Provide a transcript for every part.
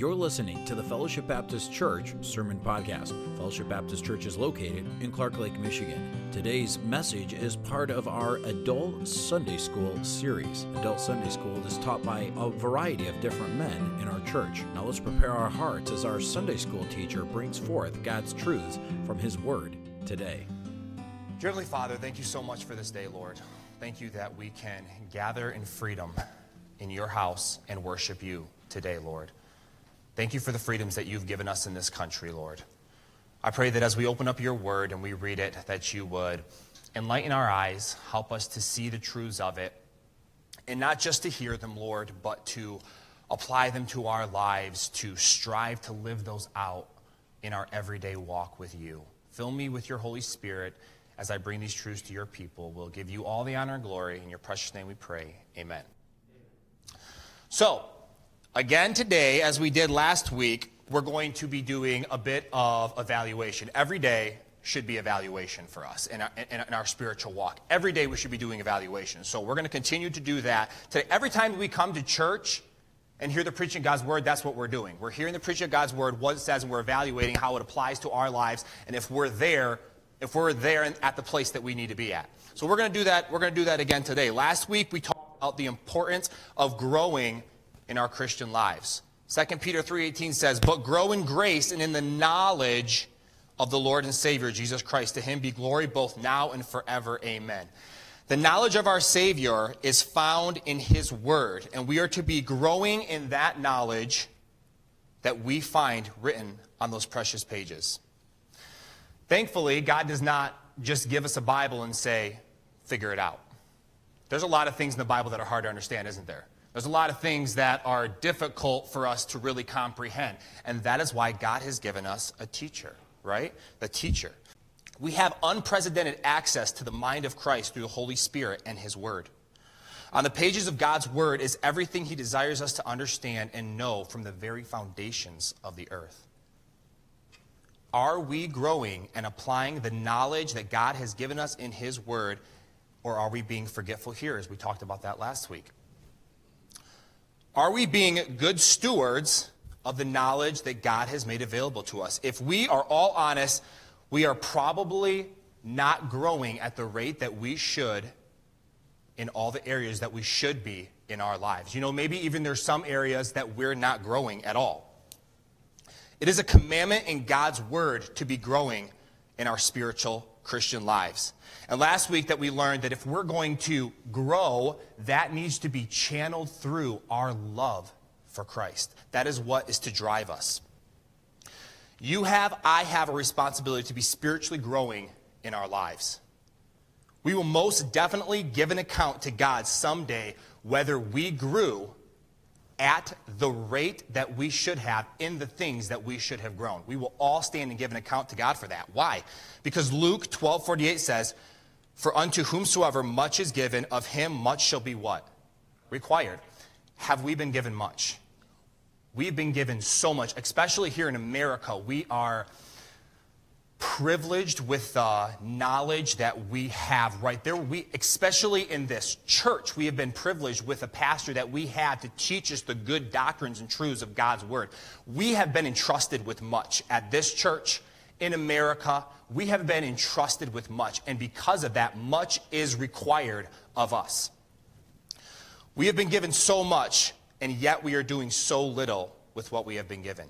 You're listening to the Fellowship Baptist Church Sermon Podcast. Fellowship Baptist Church is located in Clark Lake, Michigan. Today's message is part of our Adult Sunday School series. Adult Sunday School is taught by a variety of different men in our church. Now let's prepare our hearts as our Sunday School teacher brings forth God's truths from His Word today. Dear Heavenly Father, thank you so much for this day, Lord. Thank you that we can gather in freedom in your house and worship you today, Lord. Thank you for the freedoms that you've given us in this country, Lord. I pray that as we open up your word and we read it, that you would enlighten our eyes, help us to see the truths of it, and not just to hear them, Lord, but to apply them to our lives, to strive to live those out in our everyday walk with you. Fill me with your Holy Spirit as I bring these truths to your people. We'll give you all the honor and glory. In your precious name we pray. Amen. So, Again, today, as we did last week, we're going to be doing a bit of evaluation. Every day should be evaluation for us in our, in, in our spiritual walk. Every day we should be doing evaluation. So we're going to continue to do that. Today, every time we come to church and hear the preaching of God's word, that's what we're doing. We're hearing the preaching of God's word, what it says, and we're evaluating how it applies to our lives, and if we're there, if we're there at the place that we need to be at. So we're going to do that. We're going to do that again today. Last week we talked about the importance of growing in our Christian lives. 2 Peter 3:18 says, "But grow in grace and in the knowledge of the Lord and Savior Jesus Christ. To him be glory both now and forever. Amen." The knowledge of our Savior is found in his word, and we are to be growing in that knowledge that we find written on those precious pages. Thankfully, God does not just give us a Bible and say, figure it out. There's a lot of things in the Bible that are hard to understand, isn't there? There's a lot of things that are difficult for us to really comprehend. And that is why God has given us a teacher, right? The teacher. We have unprecedented access to the mind of Christ through the Holy Spirit and His Word. On the pages of God's Word is everything He desires us to understand and know from the very foundations of the earth. Are we growing and applying the knowledge that God has given us in His Word, or are we being forgetful hearers? We talked about that last week. Are we being good stewards of the knowledge that God has made available to us? If we are all honest, we are probably not growing at the rate that we should in all the areas that we should be in our lives. You know, maybe even there's some areas that we're not growing at all. It is a commandment in God's word to be growing in our spiritual Christian lives. And last week that we learned that if we're going to grow, that needs to be channeled through our love for Christ. That is what is to drive us. You have, I have a responsibility to be spiritually growing in our lives. We will most definitely give an account to God someday whether we grew at the rate that we should have in the things that we should have grown. We will all stand and give an account to God for that. Why? Because Luke 12 48 says, For unto whomsoever much is given, of him much shall be what? Required. Have we been given much? We've been given so much, especially here in America. We are privileged with the knowledge that we have right there. We, especially in this church, we have been privileged with a pastor that we have to teach us the good doctrines and truths of God's word. We have been entrusted with much at this church in America. We have been entrusted with much, and because of that, much is required of us. We have been given so much, and yet we are doing so little with what we have been given.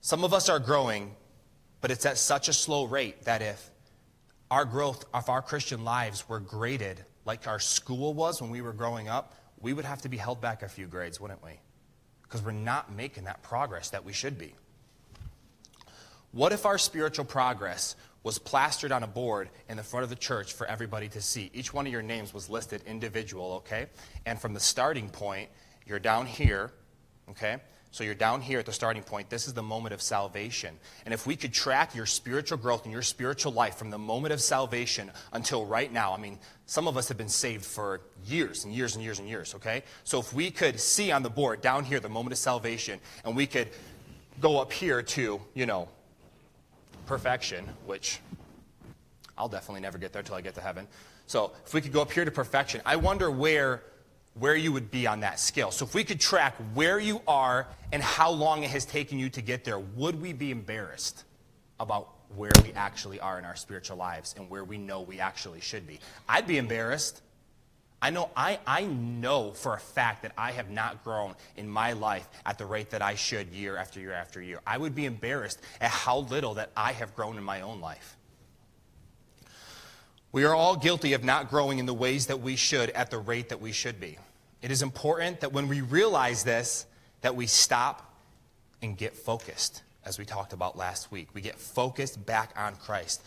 Some of us are growing but it's at such a slow rate that if our growth of our Christian lives were graded like our school was when we were growing up, we would have to be held back a few grades, wouldn't we? Because we're not making that progress that we should be. What if our spiritual progress was plastered on a board in the front of the church for everybody to see? Each one of your names was listed individual, okay? And from the starting point, you're down here, okay? So you're down here at the starting point. This is the moment of salvation. And if we could track your spiritual growth and your spiritual life from the moment of salvation until right now, I mean, some of us have been saved for years and years and years and years, okay? So if we could see on the board down here the moment of salvation and we could go up here to, you know, perfection, which I'll definitely never get there until I get to heaven. So if we could go up here to perfection, I wonder where where you would be on that scale. So if we could track where you are and how long it has taken you to get there, would we be embarrassed about where we actually are in our spiritual lives and where we know we actually should be? I'd be embarrassed. I know, I, I know for a fact that I have not grown in my life at the rate that I should year after year after year. I would be embarrassed at how little that I have grown in my own life. We are all guilty of not growing in the ways that we should at the rate that we should be. It is important that when we realize this, that we stop and get focused, as we talked about last week. We get focused back on Christ.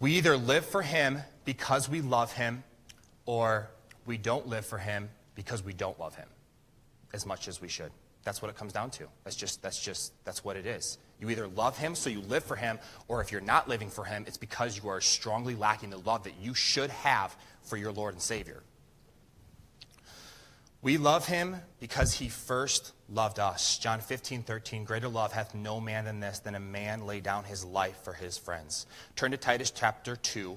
We either live for Him because we love Him, or we don't live for Him because we don't love Him as much as we should. That's what it comes down to. That's just, that's just, that's what it is. You either love him, so you live for him, or if you're not living for him, it's because you are strongly lacking the love that you should have for your Lord and Savior. We love him because he first loved us. John 15, 13. Greater love hath no man than this, than a man lay down his life for his friends. Turn to Titus chapter 2.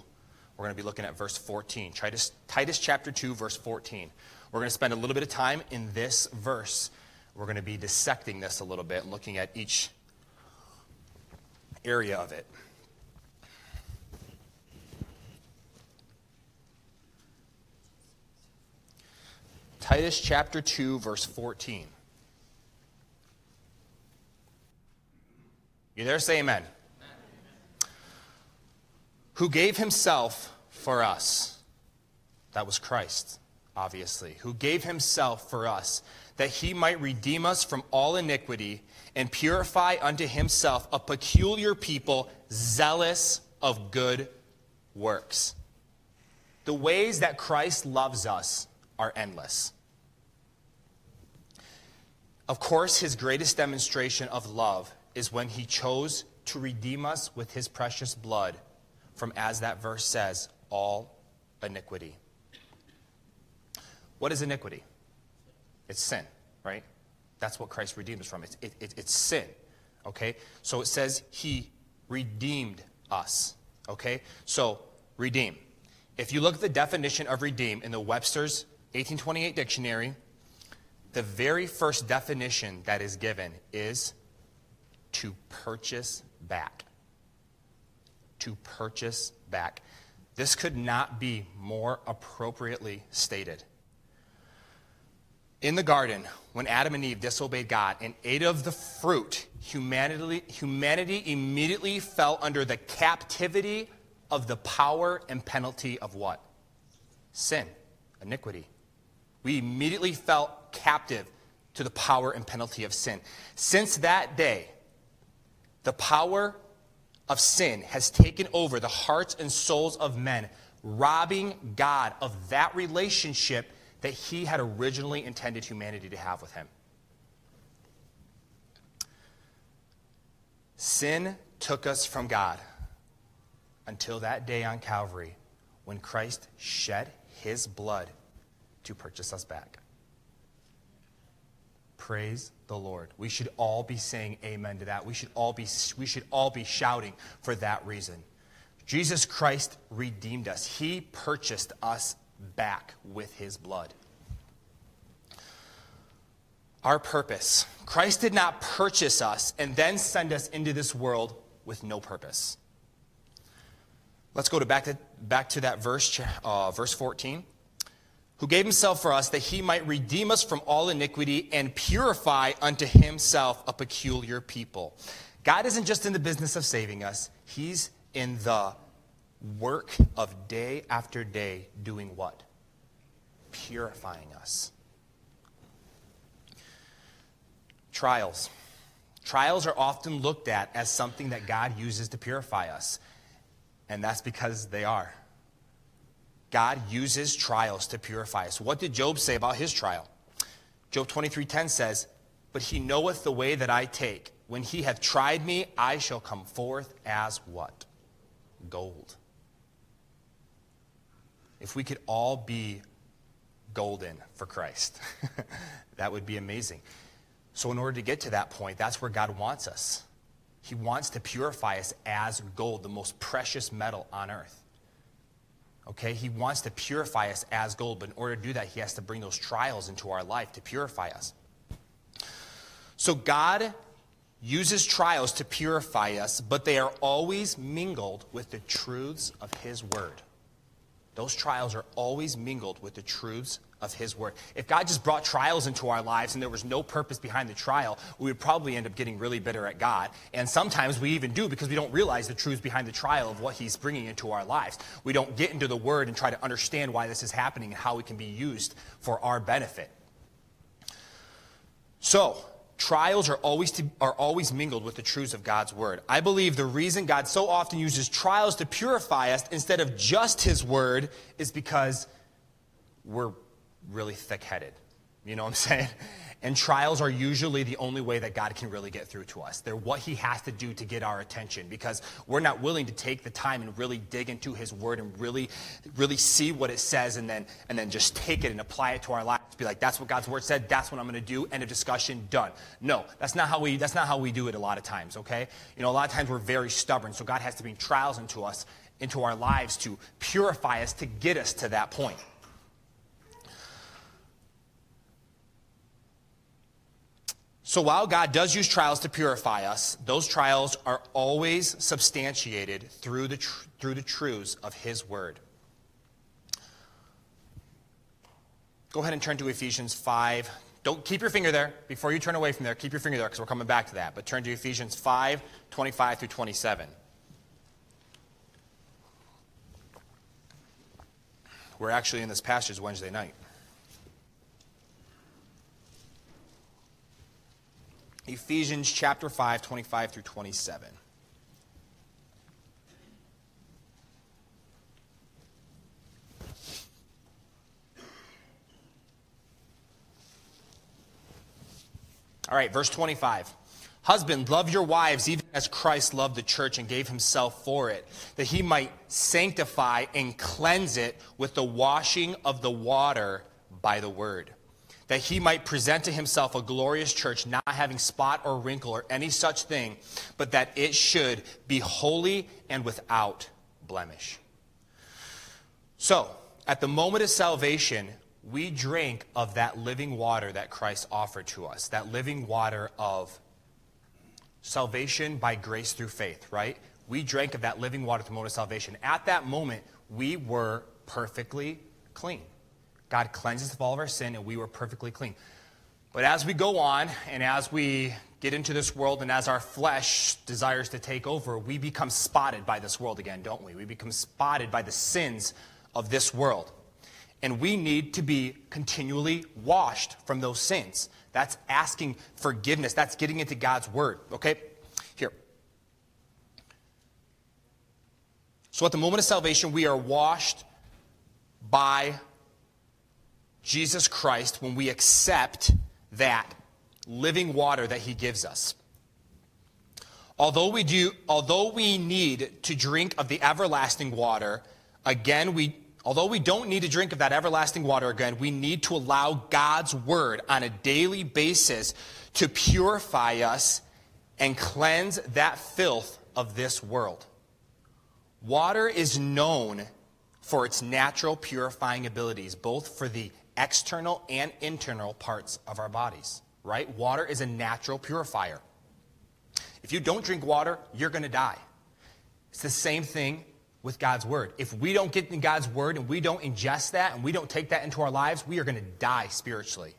We're going to be looking at verse 14. Titus, Titus chapter 2, verse 14. We're going to spend a little bit of time in this verse. We're going to be dissecting this a little bit, looking at each area of it. Titus chapter 2, verse 14. You there? Say amen. amen. Who gave himself for us. That was Christ, obviously. Who gave himself for us that he might redeem us from all iniquity and purify unto himself a peculiar people zealous of good works. The ways that Christ loves us are endless. Of course, his greatest demonstration of love is when he chose to redeem us with his precious blood from, as that verse says, all iniquity. What is iniquity? It's sin, right? That's what Christ redeemed us from. It's, it, it, it's sin. Okay? So it says he redeemed us. Okay? So, redeem. If you look at the definition of redeem in the Webster's 1828 dictionary, the very first definition that is given is to purchase back. To purchase back. This could not be more appropriately stated in the garden, when Adam and Eve disobeyed God and ate of the fruit, humanity, humanity immediately fell under the captivity of the power and penalty of what? Sin, iniquity. We immediately felt captive to the power and penalty of sin. Since that day, the power of sin has taken over the hearts and souls of men, robbing God of that relationship that he had originally intended humanity to have with him. Sin took us from God until that day on Calvary when Christ shed his blood to purchase us back. Praise the Lord. We should all be saying amen to that. We should all be, we should all be shouting for that reason. Jesus Christ redeemed us, He purchased us back with his blood. Our purpose. Christ did not purchase us and then send us into this world with no purpose. Let's go to back, to, back to that verse, uh, verse 14. Who gave himself for us that he might redeem us from all iniquity and purify unto himself a peculiar people. God isn't just in the business of saving us, he's in the work of day after day doing what? Purifying us. Trials. Trials are often looked at as something that God uses to purify us, and that's because they are. God uses trials to purify us. What did Job say about his trial? Job 23:10 says, "But he knoweth the way that I take. When he hath tried me, I shall come forth as what? Gold." If we could all be golden for Christ, that would be amazing. So, in order to get to that point, that's where God wants us. He wants to purify us as gold, the most precious metal on earth. Okay? He wants to purify us as gold, but in order to do that, he has to bring those trials into our life to purify us. So God uses trials to purify us, but they are always mingled with the truths of his word. Those trials are always mingled with the truths of His Word. If God just brought trials into our lives and there was no purpose behind the trial, we would probably end up getting really bitter at God. And sometimes we even do because we don't realize the truths behind the trial of what He's bringing into our lives. We don't get into the Word and try to understand why this is happening and how it can be used for our benefit. So, trials are always, to, are always mingled with the truths of God's word. I believe the reason God so often uses trials to purify us instead of just his word is because we're really thick headed. You know what I'm saying? And trials are usually the only way that God can really get through to us. They're what He has to do to get our attention because we're not willing to take the time and really dig into His Word and really, really see what it says and then, and then just take it and apply it to our lives. Be like, that's what God's Word said. That's what I'm going to do. End of discussion. Done. No, that's not how we. That's not how we do it. A lot of times. Okay. You know, a lot of times we're very stubborn. So God has to bring trials into us, into our lives to purify us to get us to that point. So while God does use trials to purify us, those trials are always substantiated through the, tr- through the truths of His Word. Go ahead and turn to Ephesians 5. Don't keep your finger there. Before you turn away from there, keep your finger there because we're coming back to that. But turn to Ephesians 5 25 through 27. We're actually in this passage Wednesday night. Ephesians chapter 5, 25 through 27. All right, verse 25. Husband, love your wives even as Christ loved the church and gave himself for it, that he might sanctify and cleanse it with the washing of the water by the word that he might present to himself a glorious church, not having spot or wrinkle or any such thing, but that it should be holy and without blemish. So, at the moment of salvation, we drink of that living water that Christ offered to us, that living water of salvation by grace through faith, right? We drank of that living water at the moment of salvation. At that moment, we were perfectly clean. God cleansed us of all of our sin, and we were perfectly clean. But as we go on, and as we get into this world, and as our flesh desires to take over, we become spotted by this world again, don't we? We become spotted by the sins of this world. And we need to be continually washed from those sins. That's asking forgiveness. That's getting into God's word. Okay? Here. So at the moment of salvation, we are washed by Jesus Christ when we accept that living water that he gives us. Although we do although we need to drink of the everlasting water, again we although we don't need to drink of that everlasting water again, we need to allow God's word on a daily basis to purify us and cleanse that filth of this world. Water is known for its natural purifying abilities, both for the external and internal parts of our bodies, right? Water is a natural purifier. If you don't drink water, you're going to die. It's the same thing with God's word. If we don't get in God's word and we don't ingest that and we don't take that into our lives, we are going to die spiritually.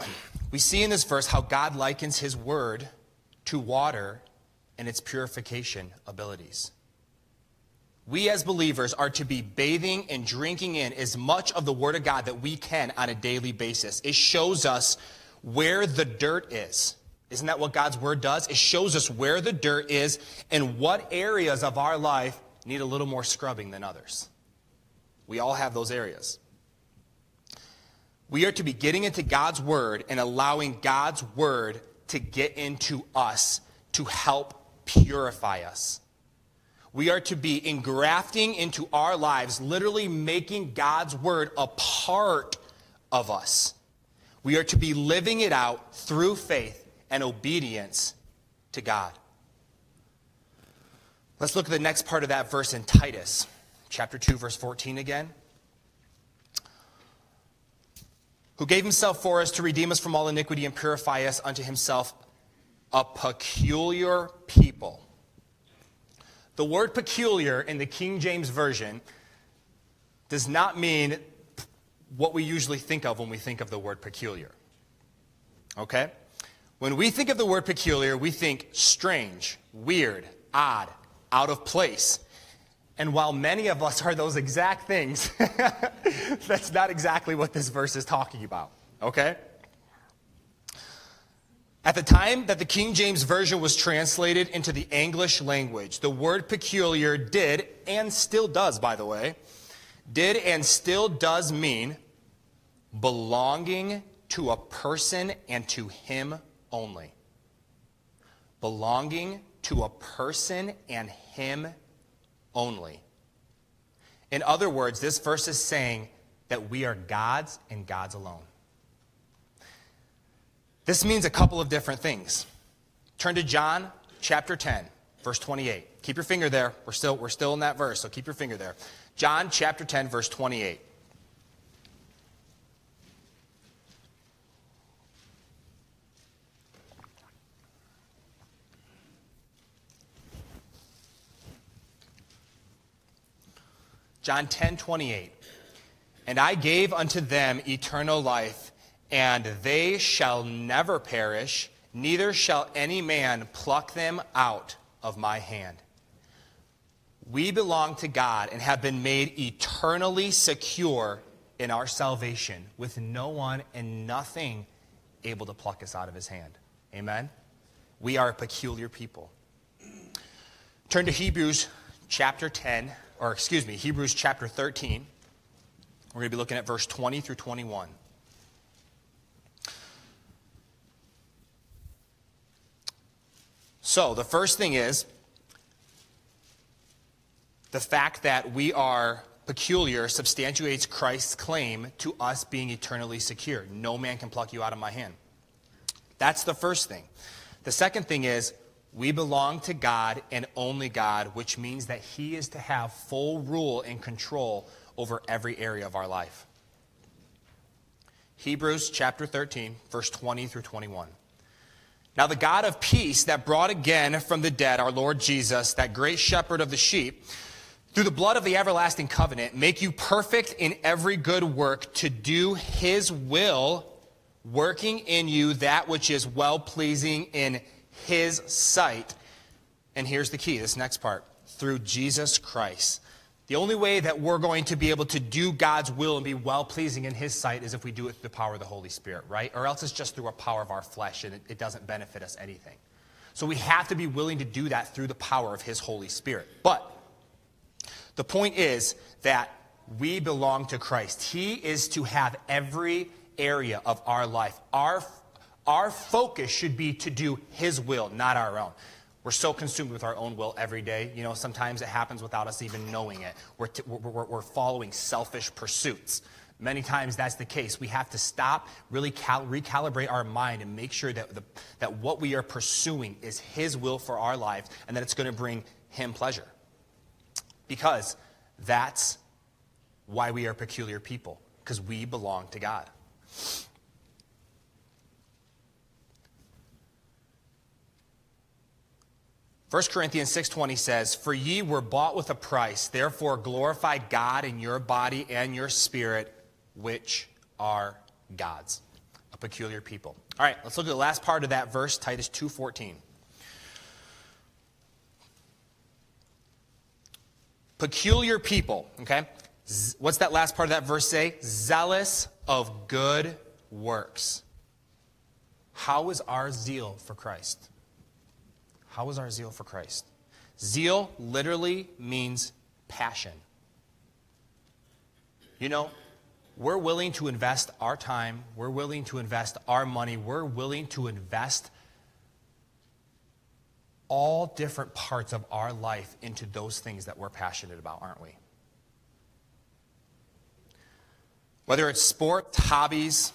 We see in this verse how God likens his word to water and its purification abilities. We as believers are to be bathing and drinking in as much of the Word of God that we can on a daily basis. It shows us where the dirt is. Isn't that what God's Word does? It shows us where the dirt is and what areas of our life need a little more scrubbing than others. We all have those areas. We are to be getting into God's Word and allowing God's Word to get into us to help purify us. We are to be engrafting into our lives, literally making God's word a part of us. We are to be living it out through faith and obedience to God. Let's look at the next part of that verse in Titus chapter 2, verse 14 again. Who gave himself for us to redeem us from all iniquity and purify us unto himself a peculiar people. The word peculiar in the King James Version does not mean what we usually think of when we think of the word peculiar. Okay? When we think of the word peculiar, we think strange, weird, odd, out of place. And while many of us are those exact things, that's not exactly what this verse is talking about. Okay? At the time that the King James Version was translated into the English language, the word peculiar did, and still does, by the way, did and still does mean belonging to a person and to him only. Belonging to a person and him only. In other words, this verse is saying that we are God's and God's alone. This means a couple of different things. Turn to John chapter 10, verse 28. Keep your finger there. We're still, we're still in that verse, so keep your finger there. John chapter 10, verse 28. John 10, 28. And I gave unto them eternal life, and they shall never perish, neither shall any man pluck them out of my hand. We belong to God and have been made eternally secure in our salvation with no one and nothing able to pluck us out of his hand. Amen? We are a peculiar people. Turn to Hebrews chapter 10, or excuse me, Hebrews chapter 13. We're going to be looking at verse 20 through 21. So, the first thing is the fact that we are peculiar substantiates Christ's claim to us being eternally secure. No man can pluck you out of my hand. That's the first thing. The second thing is we belong to God and only God, which means that He is to have full rule and control over every area of our life. Hebrews chapter 13, verse 20 through 21. Now, the God of peace that brought again from the dead our Lord Jesus, that great shepherd of the sheep, through the blood of the everlasting covenant, make you perfect in every good work to do his will, working in you that which is well pleasing in his sight. And here's the key this next part through Jesus Christ. The only way that we're going to be able to do God's will and be well pleasing in His sight is if we do it through the power of the Holy Spirit, right? Or else it's just through a power of our flesh and it, it doesn't benefit us anything. So we have to be willing to do that through the power of His Holy Spirit. But the point is that we belong to Christ. He is to have every area of our life. Our, our focus should be to do His will, not our own. We're so consumed with our own will every day. You know, sometimes it happens without us even knowing it. We're, t- we're, we're following selfish pursuits. Many times that's the case. We have to stop, really cal- recalibrate our mind and make sure that, the, that what we are pursuing is His will for our lives and that it's going to bring Him pleasure because that's why we are peculiar people, because we belong to God. First Corinthians 6:20 says, "For ye were bought with a price; therefore glorify God in your body and your spirit, which are God's." A peculiar people. All right, let's look at the last part of that verse, Titus 2:14. Peculiar people, okay? What's that last part of that verse say? Zealous of good works. How is our zeal for Christ? How is our zeal for Christ? Zeal literally means passion. You know, we're willing to invest our time, we're willing to invest our money, we're willing to invest all different parts of our life into those things that we're passionate about, aren't we? Whether it's sports, hobbies,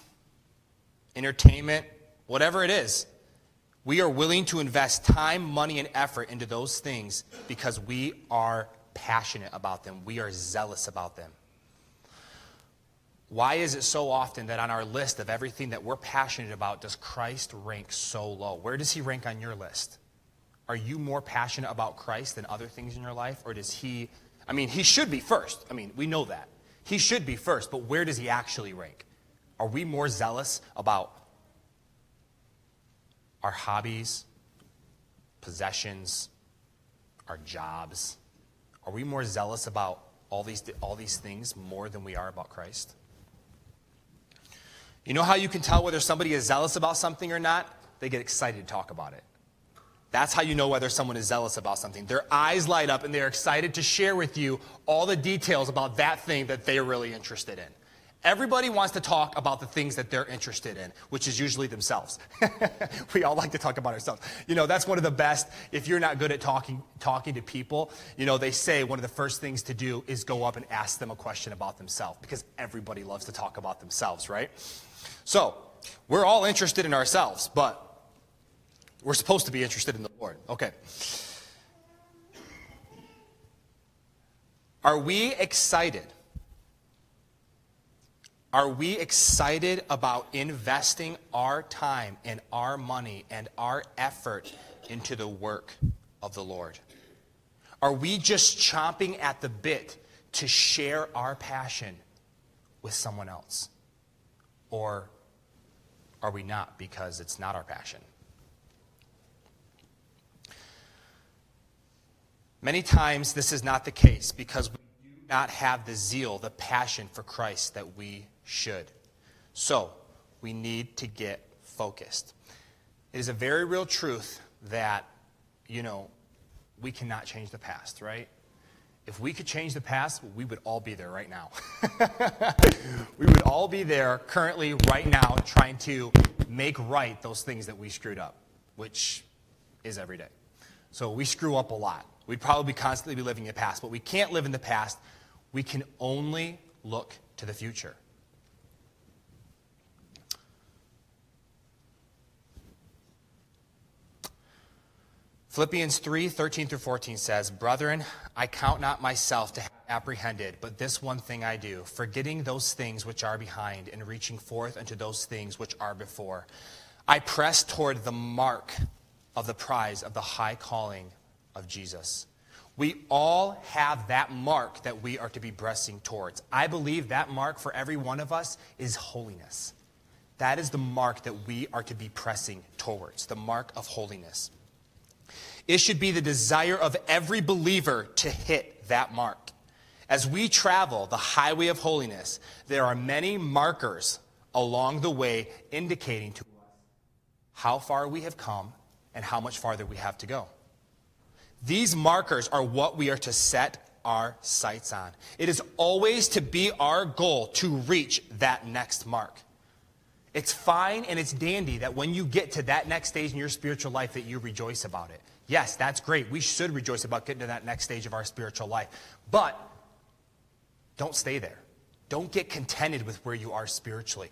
entertainment, whatever it is, we are willing to invest time, money, and effort into those things because we are passionate about them, we are zealous about them. Why is it so often that on our list of everything that we're passionate about, does Christ rank so low? Where does he rank on your list? Are you more passionate about Christ than other things in your life? Or does he, I mean, he should be first. I mean, we know that. He should be first, but where does he actually rank? Are we more zealous about our hobbies, possessions, our jobs? Are we more zealous about all these, all these things more than we are about Christ? You know how you can tell whether somebody is zealous about something or not? They get excited to talk about it. That's how you know whether someone is zealous about something. Their eyes light up and they're excited to share with you all the details about that thing that they're really interested in. Everybody wants to talk about the things that they're interested in, which is usually themselves. we all like to talk about ourselves. You know, that's one of the best. If you're not good at talking, talking to people, you know, they say one of the first things to do is go up and ask them a question about themselves because everybody loves to talk about themselves, right? So, we're all interested in ourselves, but we're supposed to be interested in the Lord. Okay. Are we excited? Are we excited about investing our time and our money and our effort into the work of the Lord? Are we just chomping at the bit to share our passion with someone else? Or are we not because it's not our passion? Many times this is not the case because we do not have the zeal, the passion for Christ that we should. So, we need to get focused. It is a very real truth that, you know, we cannot change the past, right? If we could change the past, we would all be there right now. we would all be there currently, right now, trying to make right those things that we screwed up, which is every day. So we screw up a lot. We'd probably constantly be living in the past, but we can't live in the past. We can only look to the future. Philippians 3 13 through 14 says, Brethren, I count not myself to have apprehended, but this one thing I do, forgetting those things which are behind and reaching forth unto those things which are before. I press toward the mark of the prize of the high calling of Jesus. We all have that mark that we are to be pressing towards. I believe that mark for every one of us is holiness. That is the mark that we are to be pressing towards, the mark of holiness. It should be the desire of every believer to hit that mark. As we travel the highway of holiness, there are many markers along the way indicating to us how far we have come and how much farther we have to go. These markers are what we are to set our sights on. It is always to be our goal to reach that next mark. It's fine and it's dandy that when you get to that next stage in your spiritual life that you rejoice about it. Yes, that's great. We should rejoice about getting to that next stage of our spiritual life. But don't stay there. Don't get contented with where you are spiritually.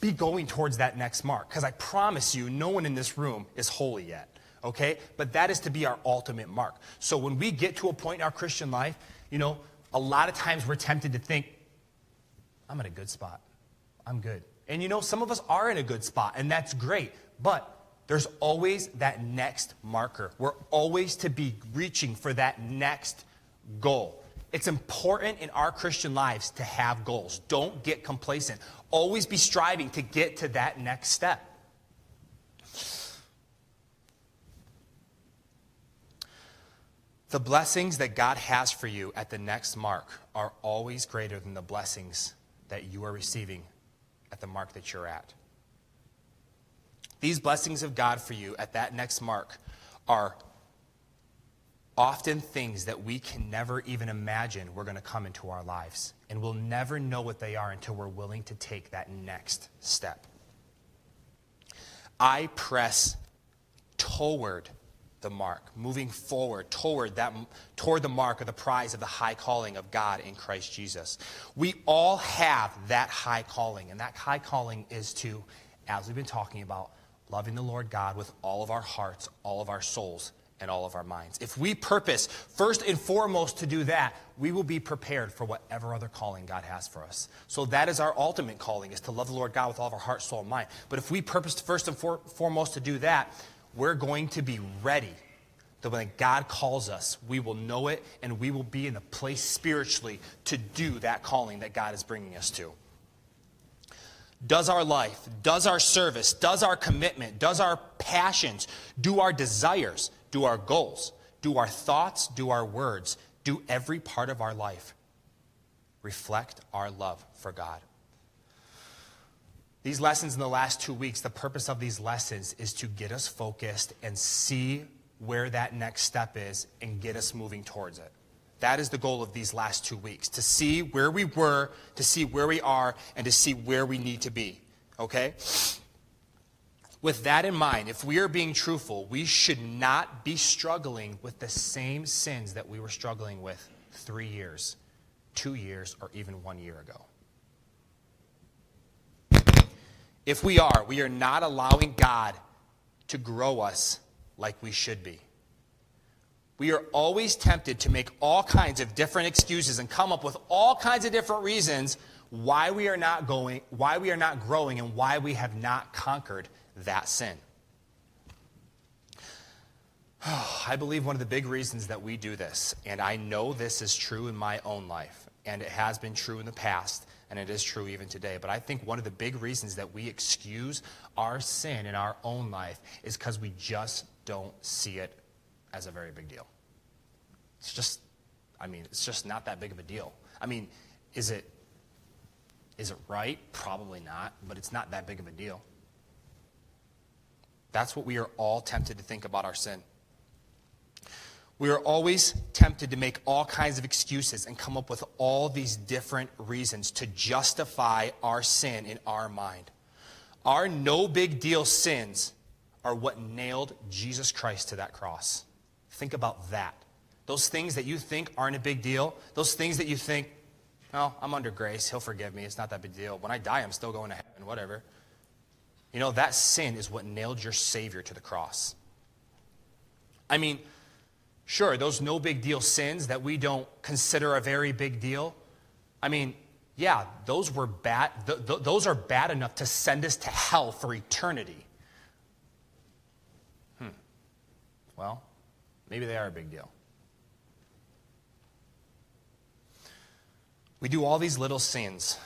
Be going towards that next mark because I promise you, no one in this room is holy yet. Okay? But that is to be our ultimate mark. So when we get to a point in our Christian life, you know, a lot of times we're tempted to think, I'm in a good spot. I'm good. And you know, some of us are in a good spot, and that's great. But there's always that next marker. We're always to be reaching for that next goal. It's important in our Christian lives to have goals. Don't get complacent. Always be striving to get to that next step. The blessings that God has for you at the next mark are always greater than the blessings that you are receiving at the mark that you're at. These blessings of God for you at that next mark are often things that we can never even imagine we're going to come into our lives. And we'll never know what they are until we're willing to take that next step. I press toward the mark, moving forward toward that toward the mark of the prize of the high calling of God in Christ Jesus. We all have that high calling, and that high calling is to, as we've been talking about, loving the Lord God with all of our hearts, all of our souls, and all of our minds. If we purpose first and foremost to do that, we will be prepared for whatever other calling God has for us. So that is our ultimate calling is to love the Lord God with all of our heart, soul, and mind. But if we purpose first and for, foremost to do that, we're going to be ready. That when God calls us, we will know it and we will be in the place spiritually to do that calling that God is bringing us to. Does our life, does our service, does our commitment, does our passions, do our desires, do our goals, do our thoughts, do our words, do every part of our life reflect our love for God? These lessons in the last two weeks, the purpose of these lessons is to get us focused and see where that next step is and get us moving towards it. That is the goal of these last two weeks to see where we were, to see where we are, and to see where we need to be. Okay? With that in mind, if we are being truthful, we should not be struggling with the same sins that we were struggling with three years, two years, or even one year ago. If we are, we are not allowing God to grow us like we should be. We are always tempted to make all kinds of different excuses and come up with all kinds of different reasons why we are not going, why we are not growing, and why we have not conquered that sin. I believe one of the big reasons that we do this, and I know this is true in my own life, and it has been true in the past, and it is true even today. But I think one of the big reasons that we excuse our sin in our own life is because we just don't see it as a very big deal. It's just, I mean, it's just not that big of a deal. I mean, is it, is it right? Probably not, but it's not that big of a deal. That's what we are all tempted to think about our sin. We are always tempted to make all kinds of excuses and come up with all these different reasons to justify our sin in our mind. Our no big deal sins are what nailed Jesus Christ to that cross. Think about that. Those things that you think aren't a big deal, those things that you think, oh, I'm under grace, he'll forgive me, it's not that big deal. When I die, I'm still going to heaven, whatever. You know, that sin is what nailed your Savior to the cross. I mean, sure, those no big deal sins that we don't consider a very big deal, I mean, yeah, those were bad. Th- th- those are bad enough to send us to hell for eternity. Hmm. Well, maybe they are a big deal. We do all these little sins,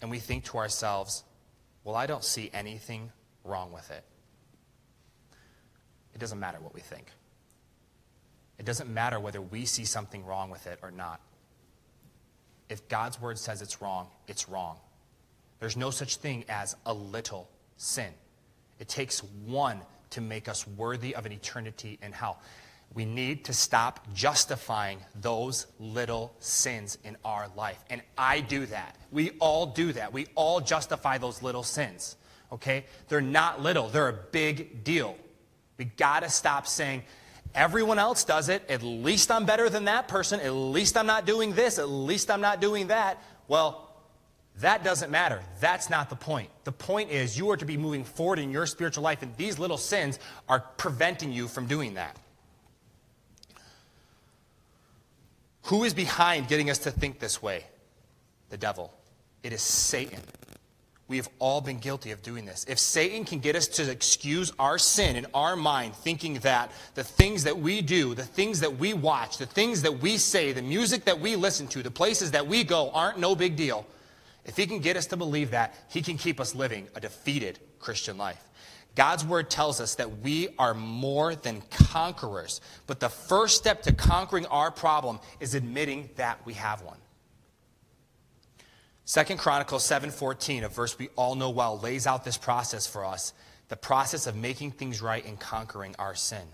and we think to ourselves, well, I don't see anything wrong with it. It doesn't matter what we think. It doesn't matter whether we see something wrong with it or not. If God's word says it's wrong, it's wrong. There's no such thing as a little sin. It takes one to make us worthy of an eternity in hell. We need to stop justifying those little sins in our life. And I do that. We all do that. We all justify those little sins. Okay? They're not little, they're a big deal. We got to stop saying, everyone else does it. At least I'm better than that person. At least I'm not doing this. At least I'm not doing that. Well, that doesn't matter. That's not the point. The point is you are to be moving forward in your spiritual life, and these little sins are preventing you from doing that. Who is behind getting us to think this way? The devil. It is Satan. We have all been guilty of doing this. If Satan can get us to excuse our sin in our mind, thinking that the things that we do, the things that we watch, the things that we say, the music that we listen to, the places that we go aren't no big deal, if he can get us to believe that, he can keep us living a defeated Christian life. God's word tells us that we are more than conquerors. But the first step to conquering our problem is admitting that we have one. Second Chronicles 7:14, a verse we all know well, lays out this process for us, the process of making things right and conquering our sin.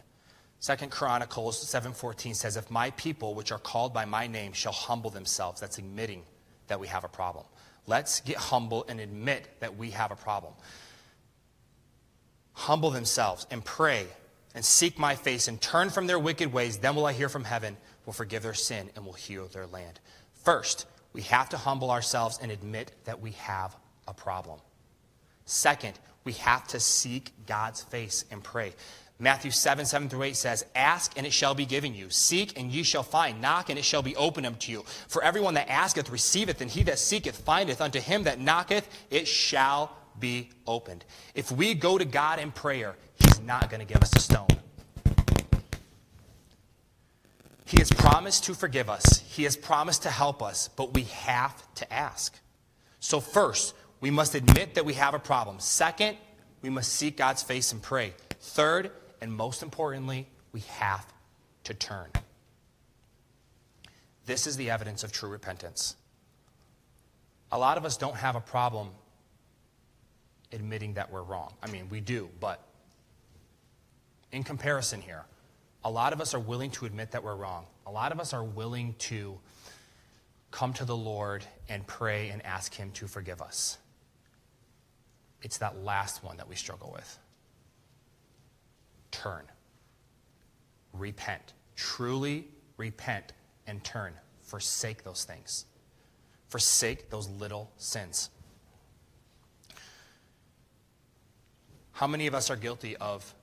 Second Chronicles 7:14 says, "If my people, which are called by my name, shall humble themselves," that's admitting that we have a problem. Let's get humble and admit that we have a problem humble themselves and pray and seek my face and turn from their wicked ways, then will I hear from heaven, will forgive their sin, and will heal their land. First, we have to humble ourselves and admit that we have a problem. Second, we have to seek God's face and pray. Matthew 7, 7 through 8 says, Ask and it shall be given you. Seek and ye shall find. Knock and it shall be opened unto you. For everyone that asketh receiveth, and he that seeketh findeth. Unto him that knocketh it shall be opened. If we go to God in prayer, he's not going to give us a stone. He has promised to forgive us, he has promised to help us, but we have to ask. So, first, we must admit that we have a problem. Second, we must seek God's face and pray. Third, and most importantly, we have to turn. This is the evidence of true repentance. A lot of us don't have a problem admitting that we're wrong. I mean, we do, but in comparison here, a lot of us are willing to admit that we're wrong. A lot of us are willing to come to the Lord and pray and ask Him to forgive us. It's that last one that we struggle with turn. Repent. Truly repent and turn. Forsake those things. Forsake those little sins. How many of us are guilty of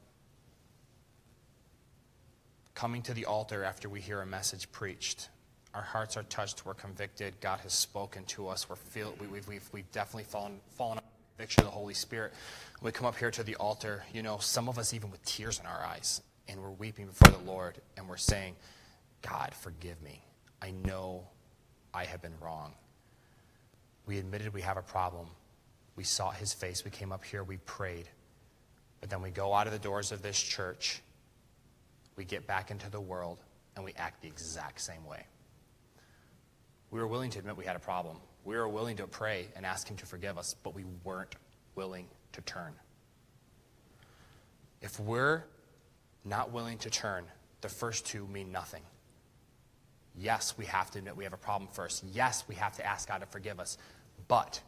coming to the altar after we hear a message preached? Our hearts are touched, we're convicted, God has spoken to us, we're feel, we, have we've, we've definitely fallen, fallen under the conviction of the Holy Spirit. We come up here to the altar, you know, some of us even with tears in our eyes, and we're weeping before the Lord, and we're saying, God, forgive me. I know I have been wrong. We admitted we have a problem. We sought his face. We came up here. We prayed. But then we go out of the doors of this church. We get back into the world and we act the exact same way. We were willing to admit we had a problem. We were willing to pray and ask Him to forgive us, but we weren't willing to turn. If we're not willing to turn, the first two mean nothing. Yes, we have to admit we have a problem first. Yes, we have to ask God to forgive us. But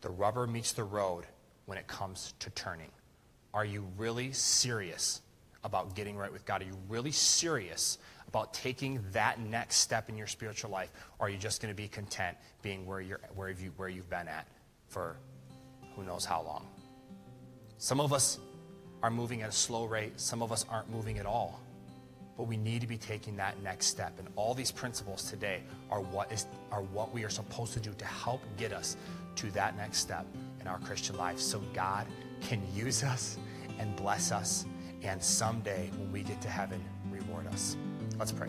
the rubber meets the road when it comes to turning. Are you really serious about getting right with God? Are you really serious about taking that next step in your spiritual life? Or are you just going to be content being where, you're, where, you, where you've been at for who knows how long? Some of us are moving at a slow rate, some of us aren't moving at all. But we need to be taking that next step. And all these principles today are what, is, are what we are supposed to do to help get us to that next step in our Christian life so God can use us and bless us. And someday, when we get to heaven, reward us. Let's pray.